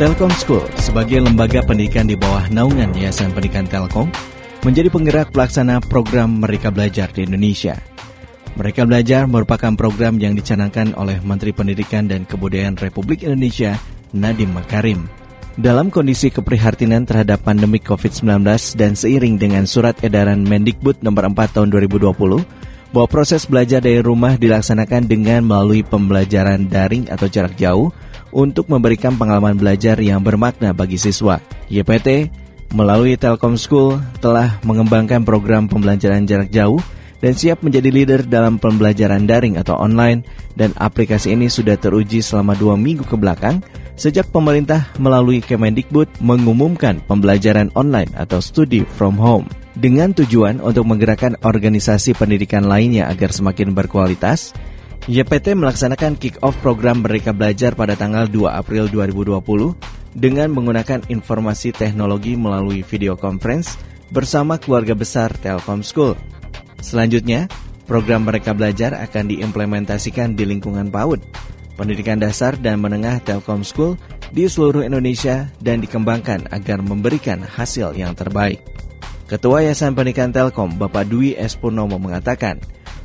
Telkom School sebagai lembaga pendidikan di bawah naungan Yayasan Pendidikan Telkom menjadi penggerak pelaksana program Mereka Belajar di Indonesia. Mereka Belajar merupakan program yang dicanangkan oleh Menteri Pendidikan dan Kebudayaan Republik Indonesia Nadiem Makarim. Dalam kondisi keprihatinan terhadap pandemi COVID-19 dan seiring dengan surat edaran Mendikbud nomor 4 tahun 2020 bahwa proses belajar dari rumah dilaksanakan dengan melalui pembelajaran daring atau jarak jauh, untuk memberikan pengalaman belajar yang bermakna bagi siswa. YPT melalui Telkom School telah mengembangkan program pembelajaran jarak jauh dan siap menjadi leader dalam pembelajaran daring atau online dan aplikasi ini sudah teruji selama dua minggu ke belakang sejak pemerintah melalui Kemendikbud mengumumkan pembelajaran online atau studi from home dengan tujuan untuk menggerakkan organisasi pendidikan lainnya agar semakin berkualitas YPT melaksanakan kick-off program Mereka Belajar pada tanggal 2 April 2020 dengan menggunakan informasi teknologi melalui video conference bersama keluarga besar Telkom School. Selanjutnya, program Mereka Belajar akan diimplementasikan di lingkungan PAUD, pendidikan dasar dan menengah Telkom School di seluruh Indonesia dan dikembangkan agar memberikan hasil yang terbaik. Ketua Yayasan Pendidikan Telkom, Bapak Dwi S. Purnomo mengatakan,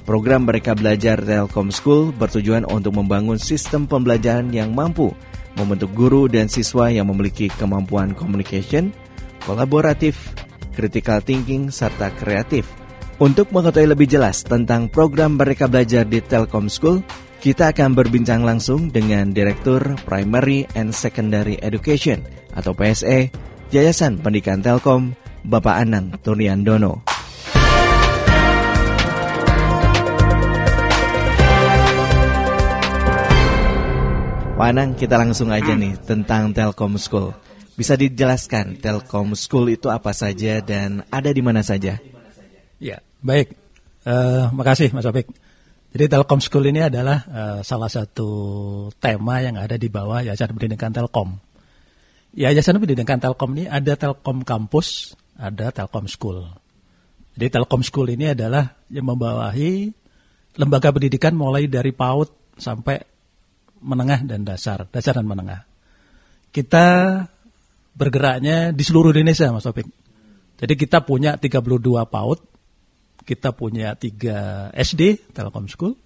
Program Mereka Belajar Telkom School bertujuan untuk membangun sistem pembelajaran yang mampu membentuk guru dan siswa yang memiliki kemampuan communication, kolaboratif, critical thinking, serta kreatif. Untuk mengetahui lebih jelas tentang program Mereka Belajar di Telkom School, kita akan berbincang langsung dengan Direktur Primary and Secondary Education atau PSE Yayasan Pendidikan Telkom, Bapak Anang Turiandono. Pak Anang, kita langsung aja nih tentang Telkom School. Bisa dijelaskan Telkom School itu apa saja dan ada di mana saja? Ya, baik. Uh, makasih Mas Opik. Jadi Telkom School ini adalah uh, salah satu tema yang ada di bawah Yayasan Pendidikan Telkom. Yayasan Pendidikan Telkom ini ada Telkom Kampus, ada Telkom School. Jadi Telkom School ini adalah yang membawahi lembaga pendidikan mulai dari PAUD sampai menengah dan dasar, dasar dan menengah. Kita bergeraknya di seluruh Indonesia, Mas Topik. Jadi kita punya 32 PAUD, kita punya 3 SD, Telkom School,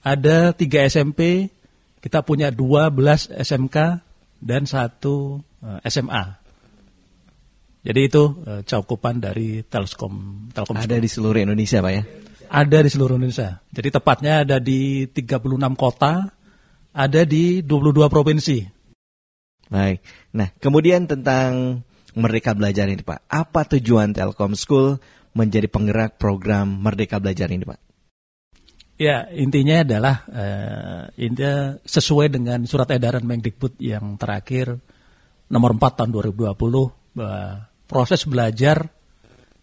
ada 3 SMP, kita punya 12 SMK, dan satu eh, SMA. Jadi itu uh, cakupan dari Telkom Telkom. Ada di seluruh Indonesia, Pak ya? Ada di seluruh Indonesia. Jadi tepatnya ada di 36 kota ada di 22 provinsi. Baik. Nah, kemudian tentang Merdeka Belajar ini, Pak. Apa tujuan Telkom School menjadi penggerak program Merdeka Belajar ini, Pak? Ya, intinya adalah uh, intinya sesuai dengan surat edaran Mendikbud yang terakhir nomor 4 tahun 2020 bahwa proses belajar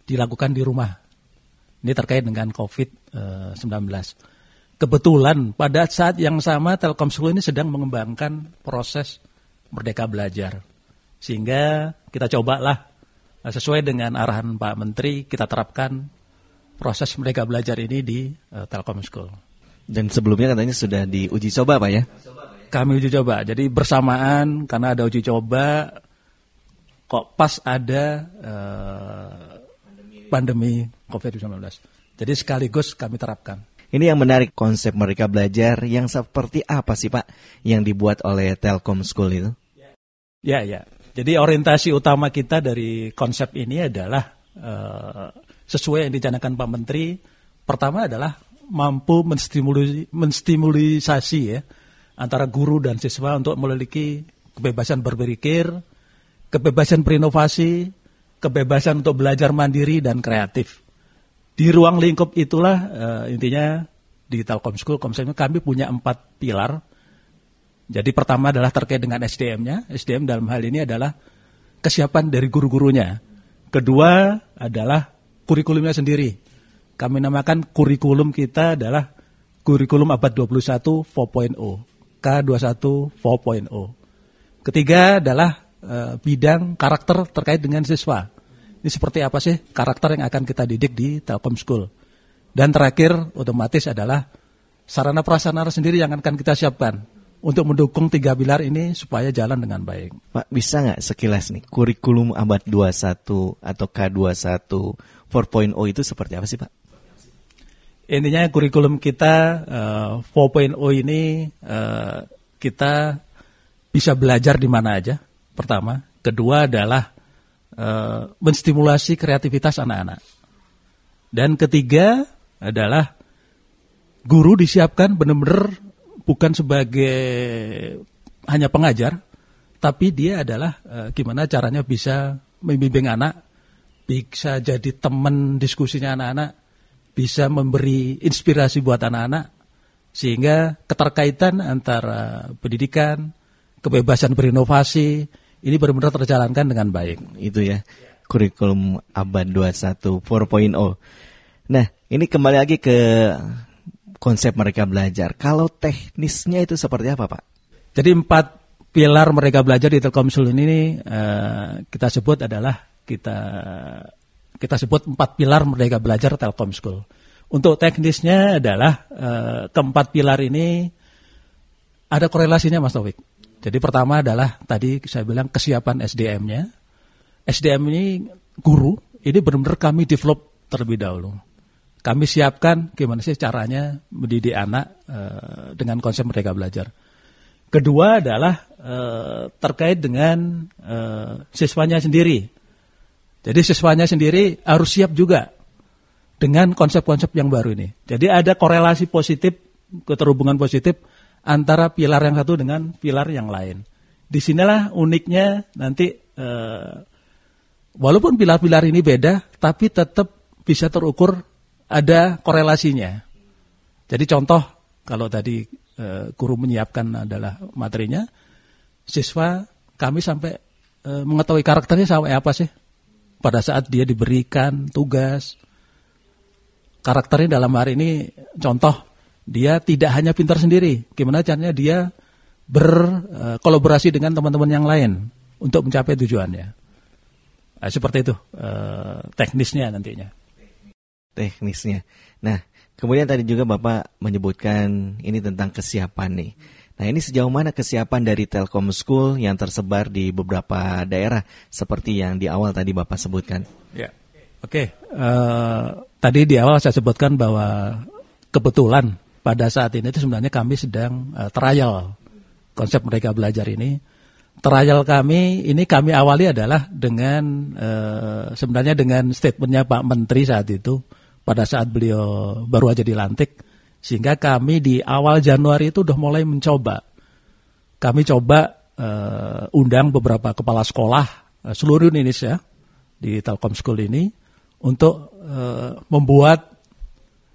dilakukan di rumah. Ini terkait dengan COVID-19. Kebetulan pada saat yang sama Telkom School ini sedang mengembangkan proses Merdeka Belajar. Sehingga kita cobalah eh, sesuai dengan arahan Pak Menteri kita terapkan proses Merdeka Belajar ini di uh, Telkom School. Dan sebelumnya katanya sudah diuji coba Pak ya? Kami uji coba. Jadi bersamaan karena ada uji coba kok pas ada uh, pandemi COVID-19. Jadi sekaligus kami terapkan. Ini yang menarik konsep mereka belajar yang seperti apa sih Pak yang dibuat oleh Telkom School itu? Ya, ya. Jadi orientasi utama kita dari konsep ini adalah uh, sesuai yang dicanangkan Pak Menteri. Pertama adalah mampu menstimulasi, menstimulisasi ya antara guru dan siswa untuk memiliki kebebasan berpikir, kebebasan berinovasi, kebebasan untuk belajar mandiri dan kreatif. Di ruang lingkup itulah uh, intinya di Telkom School kami punya empat pilar. Jadi pertama adalah terkait dengan SDM-nya. SDM dalam hal ini adalah kesiapan dari guru-gurunya. Kedua adalah kurikulumnya sendiri. Kami namakan kurikulum kita adalah kurikulum abad 21 4.0. K21 4.0. Ketiga adalah uh, bidang karakter terkait dengan siswa. Ini seperti apa sih karakter yang akan kita didik di Telkom School. Dan terakhir otomatis adalah sarana prasarana sendiri yang akan kita siapkan untuk mendukung tiga pilar ini supaya jalan dengan baik. Pak, bisa nggak sekilas nih kurikulum abad 21 atau K21 4.0 itu seperti apa sih Pak? Intinya kurikulum kita uh, eh, 4.0 ini uh, kita bisa belajar di mana aja. Pertama, kedua adalah uh, menstimulasi kreativitas anak-anak. Dan ketiga adalah guru disiapkan benar-benar bukan sebagai hanya pengajar, tapi dia adalah uh, gimana caranya bisa membimbing anak, bisa jadi teman diskusinya anak-anak, bisa memberi inspirasi buat anak-anak, sehingga keterkaitan antara pendidikan, kebebasan berinovasi ini benar-benar terjalankan dengan baik. Itu ya kurikulum abad 21 4.0. Nah, ini kembali lagi ke konsep mereka belajar. Kalau teknisnya itu seperti apa, Pak? Jadi empat pilar mereka belajar di Telkomsel ini uh, kita sebut adalah kita kita sebut empat pilar mereka belajar Telkom School. Untuk teknisnya adalah uh, keempat pilar ini ada korelasinya Mas Taufik. Jadi pertama adalah tadi saya bilang kesiapan SDM-nya. SDM ini guru, ini benar-benar kami develop terlebih dahulu. Kami siapkan gimana sih caranya mendidik anak uh, dengan konsep mereka belajar. Kedua adalah uh, terkait dengan uh, siswanya sendiri. Jadi siswanya sendiri harus siap juga dengan konsep-konsep yang baru ini. Jadi ada korelasi positif, keterhubungan positif antara pilar yang satu dengan pilar yang lain. Di sinilah uniknya nanti walaupun pilar-pilar ini beda, tapi tetap bisa terukur ada korelasinya. Jadi contoh kalau tadi eh, guru menyiapkan adalah materinya, siswa kami sampai eh, mengetahui karakternya sampai apa sih pada saat dia diberikan tugas. Karakternya dalam hari ini contoh dia tidak hanya pintar sendiri, gimana caranya dia berkolaborasi dengan teman-teman yang lain untuk mencapai tujuannya. Nah, seperti itu teknisnya nantinya. Teknisnya. Nah, kemudian tadi juga Bapak menyebutkan ini tentang kesiapan nih. Nah, ini sejauh mana kesiapan dari Telkom School yang tersebar di beberapa daerah seperti yang di awal tadi Bapak sebutkan? Ya. Oke, okay. uh, eh, tadi di awal saya sebutkan bahwa kebetulan pada saat ini itu sebenarnya kami sedang uh, trial konsep mereka belajar ini. Trial kami ini kami awali adalah dengan uh, sebenarnya dengan statementnya Pak Menteri saat itu pada saat beliau baru aja dilantik sehingga kami di awal Januari itu udah mulai mencoba. Kami coba uh, undang beberapa kepala sekolah uh, seluruh Indonesia di Telkom School ini untuk uh, membuat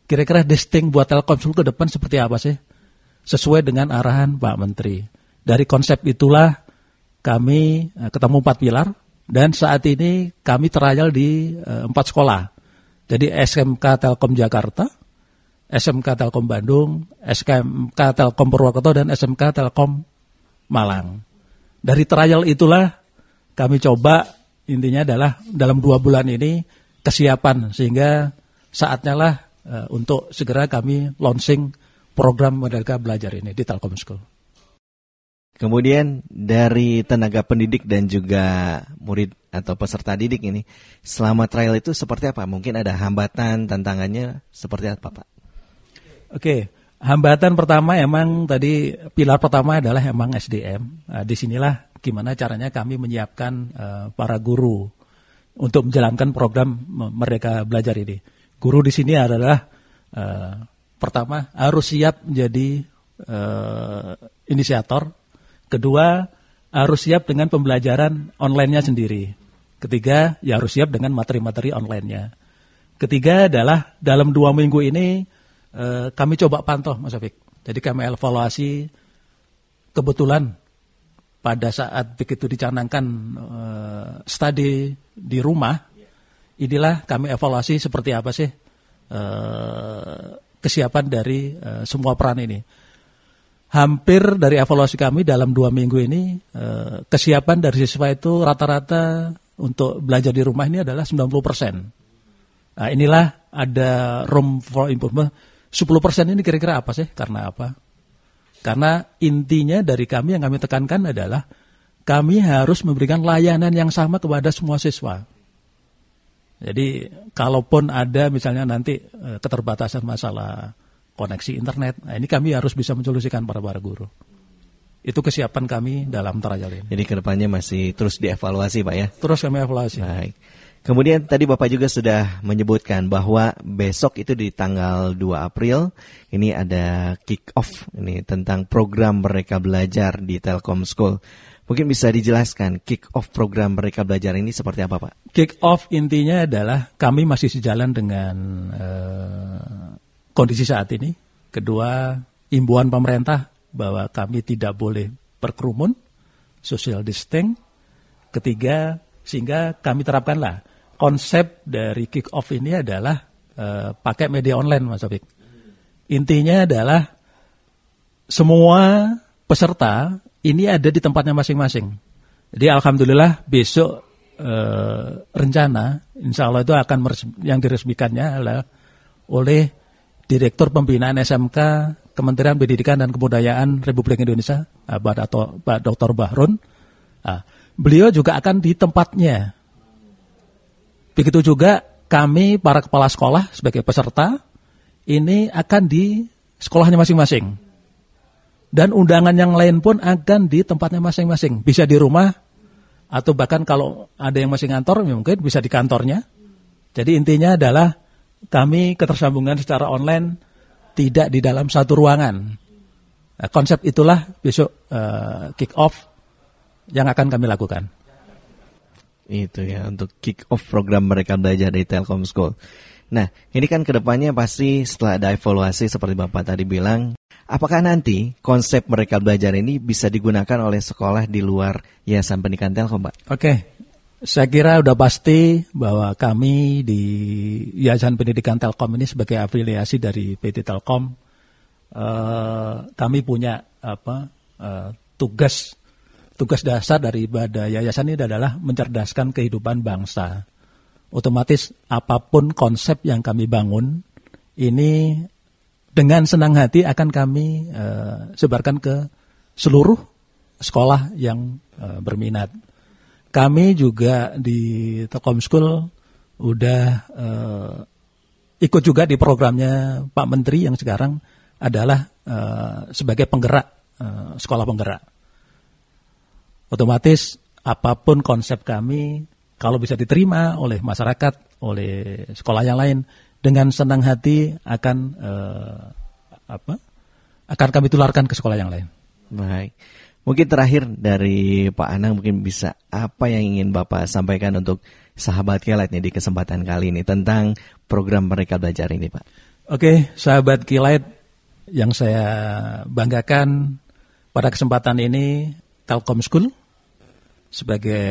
Kira-kira distinct buat Telkomsel ke depan seperti apa sih? Sesuai dengan arahan Pak Menteri. Dari konsep itulah kami ketemu empat pilar dan saat ini kami trial di empat sekolah. Jadi SMK Telkom Jakarta, SMK Telkom Bandung, SMK Telkom Purwokerto dan SMK Telkom Malang. Dari trial itulah kami coba intinya adalah dalam dua bulan ini kesiapan sehingga saatnya lah uh, untuk segera kami launching program Merdeka Belajar ini di Telkom School. Kemudian dari tenaga pendidik dan juga murid atau peserta didik ini, selama trial itu seperti apa? Mungkin ada hambatan, tantangannya seperti apa Pak? Oke, hambatan pertama emang tadi pilar pertama adalah emang SDM. Nah, di sinilah gimana caranya kami menyiapkan uh, para guru untuk menjalankan program Merdeka Belajar ini guru di sini adalah uh, pertama harus siap menjadi uh, inisiator, kedua harus siap dengan pembelajaran online-nya sendiri, ketiga ya harus siap dengan materi-materi online-nya, ketiga adalah dalam dua minggu ini uh, kami coba pantau Mas Afik, jadi kami evaluasi kebetulan pada saat begitu dicanangkan uh, studi di rumah inilah kami evaluasi seperti apa sih uh, kesiapan dari uh, semua peran ini. Hampir dari evaluasi kami dalam dua minggu ini eh, kesiapan dari siswa itu rata-rata untuk belajar di rumah ini adalah 90 persen. Nah, inilah ada room for improvement. 10 persen ini kira-kira apa sih? Karena apa? Karena intinya dari kami yang kami tekankan adalah kami harus memberikan layanan yang sama kepada semua siswa. Jadi kalaupun ada misalnya nanti eh, keterbatasan masalah koneksi internet. Nah, ini kami harus bisa mensolusikan para para guru. Itu kesiapan kami dalam trial ini. Jadi ke depannya masih terus dievaluasi Pak ya? Terus kami evaluasi. Baik. Kemudian tadi Bapak juga sudah menyebutkan bahwa besok itu di tanggal 2 April ini ada kick off ini tentang program mereka belajar di Telkom School. Mungkin bisa dijelaskan kick off program mereka belajar ini seperti apa Pak? Kick off intinya adalah kami masih sejalan dengan uh, kondisi saat ini. Kedua, imbuan pemerintah bahwa kami tidak boleh berkerumun, social distancing. Ketiga, sehingga kami terapkanlah konsep dari kick off ini adalah uh, pakai media online, Mas Afik. Intinya adalah semua peserta ini ada di tempatnya masing-masing. Jadi alhamdulillah besok uh, rencana, insya Allah itu akan yang diresmikannya adalah oleh Direktur Pembinaan SMK Kementerian Pendidikan dan Kebudayaan Republik Indonesia, Pak Dr. Bahrun. Nah, beliau juga akan di tempatnya. Begitu juga kami para kepala sekolah sebagai peserta ini akan di sekolahnya masing-masing. Dan undangan yang lain pun akan di tempatnya masing-masing. Bisa di rumah atau bahkan kalau ada yang masih ngantor mungkin bisa di kantornya. Jadi intinya adalah kami ketersambungan secara online tidak di dalam satu ruangan. Nah, konsep itulah besok uh, kick off yang akan kami lakukan. Itu ya untuk kick off program mereka belajar di Telkom School. Nah, ini kan ke depannya pasti setelah ada evaluasi seperti Bapak tadi bilang, apakah nanti konsep mereka belajar ini bisa digunakan oleh sekolah di luar Yayasan Pendidikan Telkom, Pak? Oke, saya kira sudah pasti bahwa kami di Yayasan Pendidikan Telkom ini sebagai afiliasi dari PT Telkom, eh, kami punya apa eh, tugas tugas dasar dari daripada yayasan ini adalah mencerdaskan kehidupan bangsa. Otomatis apa pun konsep yang kami bangun ini dengan senang hati akan kami eh, sebarkan ke seluruh sekolah yang eh, berminat kami juga di Telkom School udah uh, ikut juga di programnya Pak Menteri yang sekarang adalah uh, sebagai penggerak uh, sekolah penggerak. Otomatis apa pun konsep kami kalau bisa diterima oleh masyarakat, oleh sekolah yang lain dengan senang hati akan uh, apa? akan kami tularkan ke sekolah yang lain. Baik. Mungkin terakhir dari Pak Anang mungkin bisa apa yang ingin Bapak sampaikan untuk sahabat Kilat nih di kesempatan kali ini tentang program mereka belajar ini Pak. Oke, sahabat Kilat yang saya banggakan pada kesempatan ini Telkom School sebagai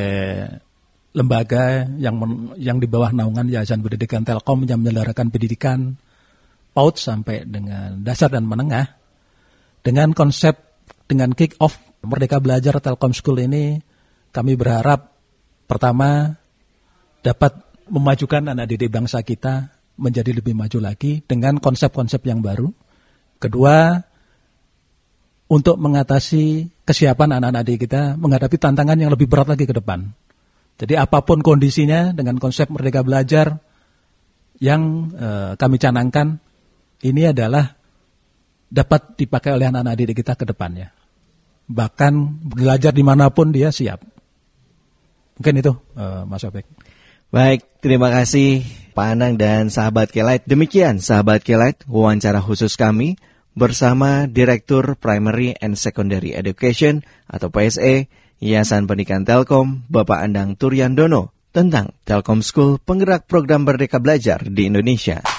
lembaga yang men, yang di bawah naungan Yayasan Pendidikan Telkom yang menyelenggarakan pendidikan PAUD sampai dengan dasar dan menengah dengan konsep dengan kick off Merdeka Belajar Telkom School ini kami berharap pertama dapat memajukan anak didik bangsa kita menjadi lebih maju lagi dengan konsep-konsep yang baru. Kedua, untuk mengatasi kesiapan anak-anak didik kita menghadapi tantangan yang lebih berat lagi ke depan. Jadi apa pun kondisinya dengan konsep Merdeka Belajar yang eh, kami canangkan ini adalah dapat dipakai oleh anak-anak didik kita ke depannya bahkan belajar di mana pun dia siap. Mungkin itu uh, Mas Opek. Baik, terima kasih Pak Anang dan sahabat Kelight. Demikian sahabat Kelight, wawancara khusus kami bersama Direktur Primary and Secondary Education atau PSE Yayasan Pendidikan Telkom, Bapak Andang Turyandono tentang Telkom School penggerak program Merdeka Belajar di Indonesia.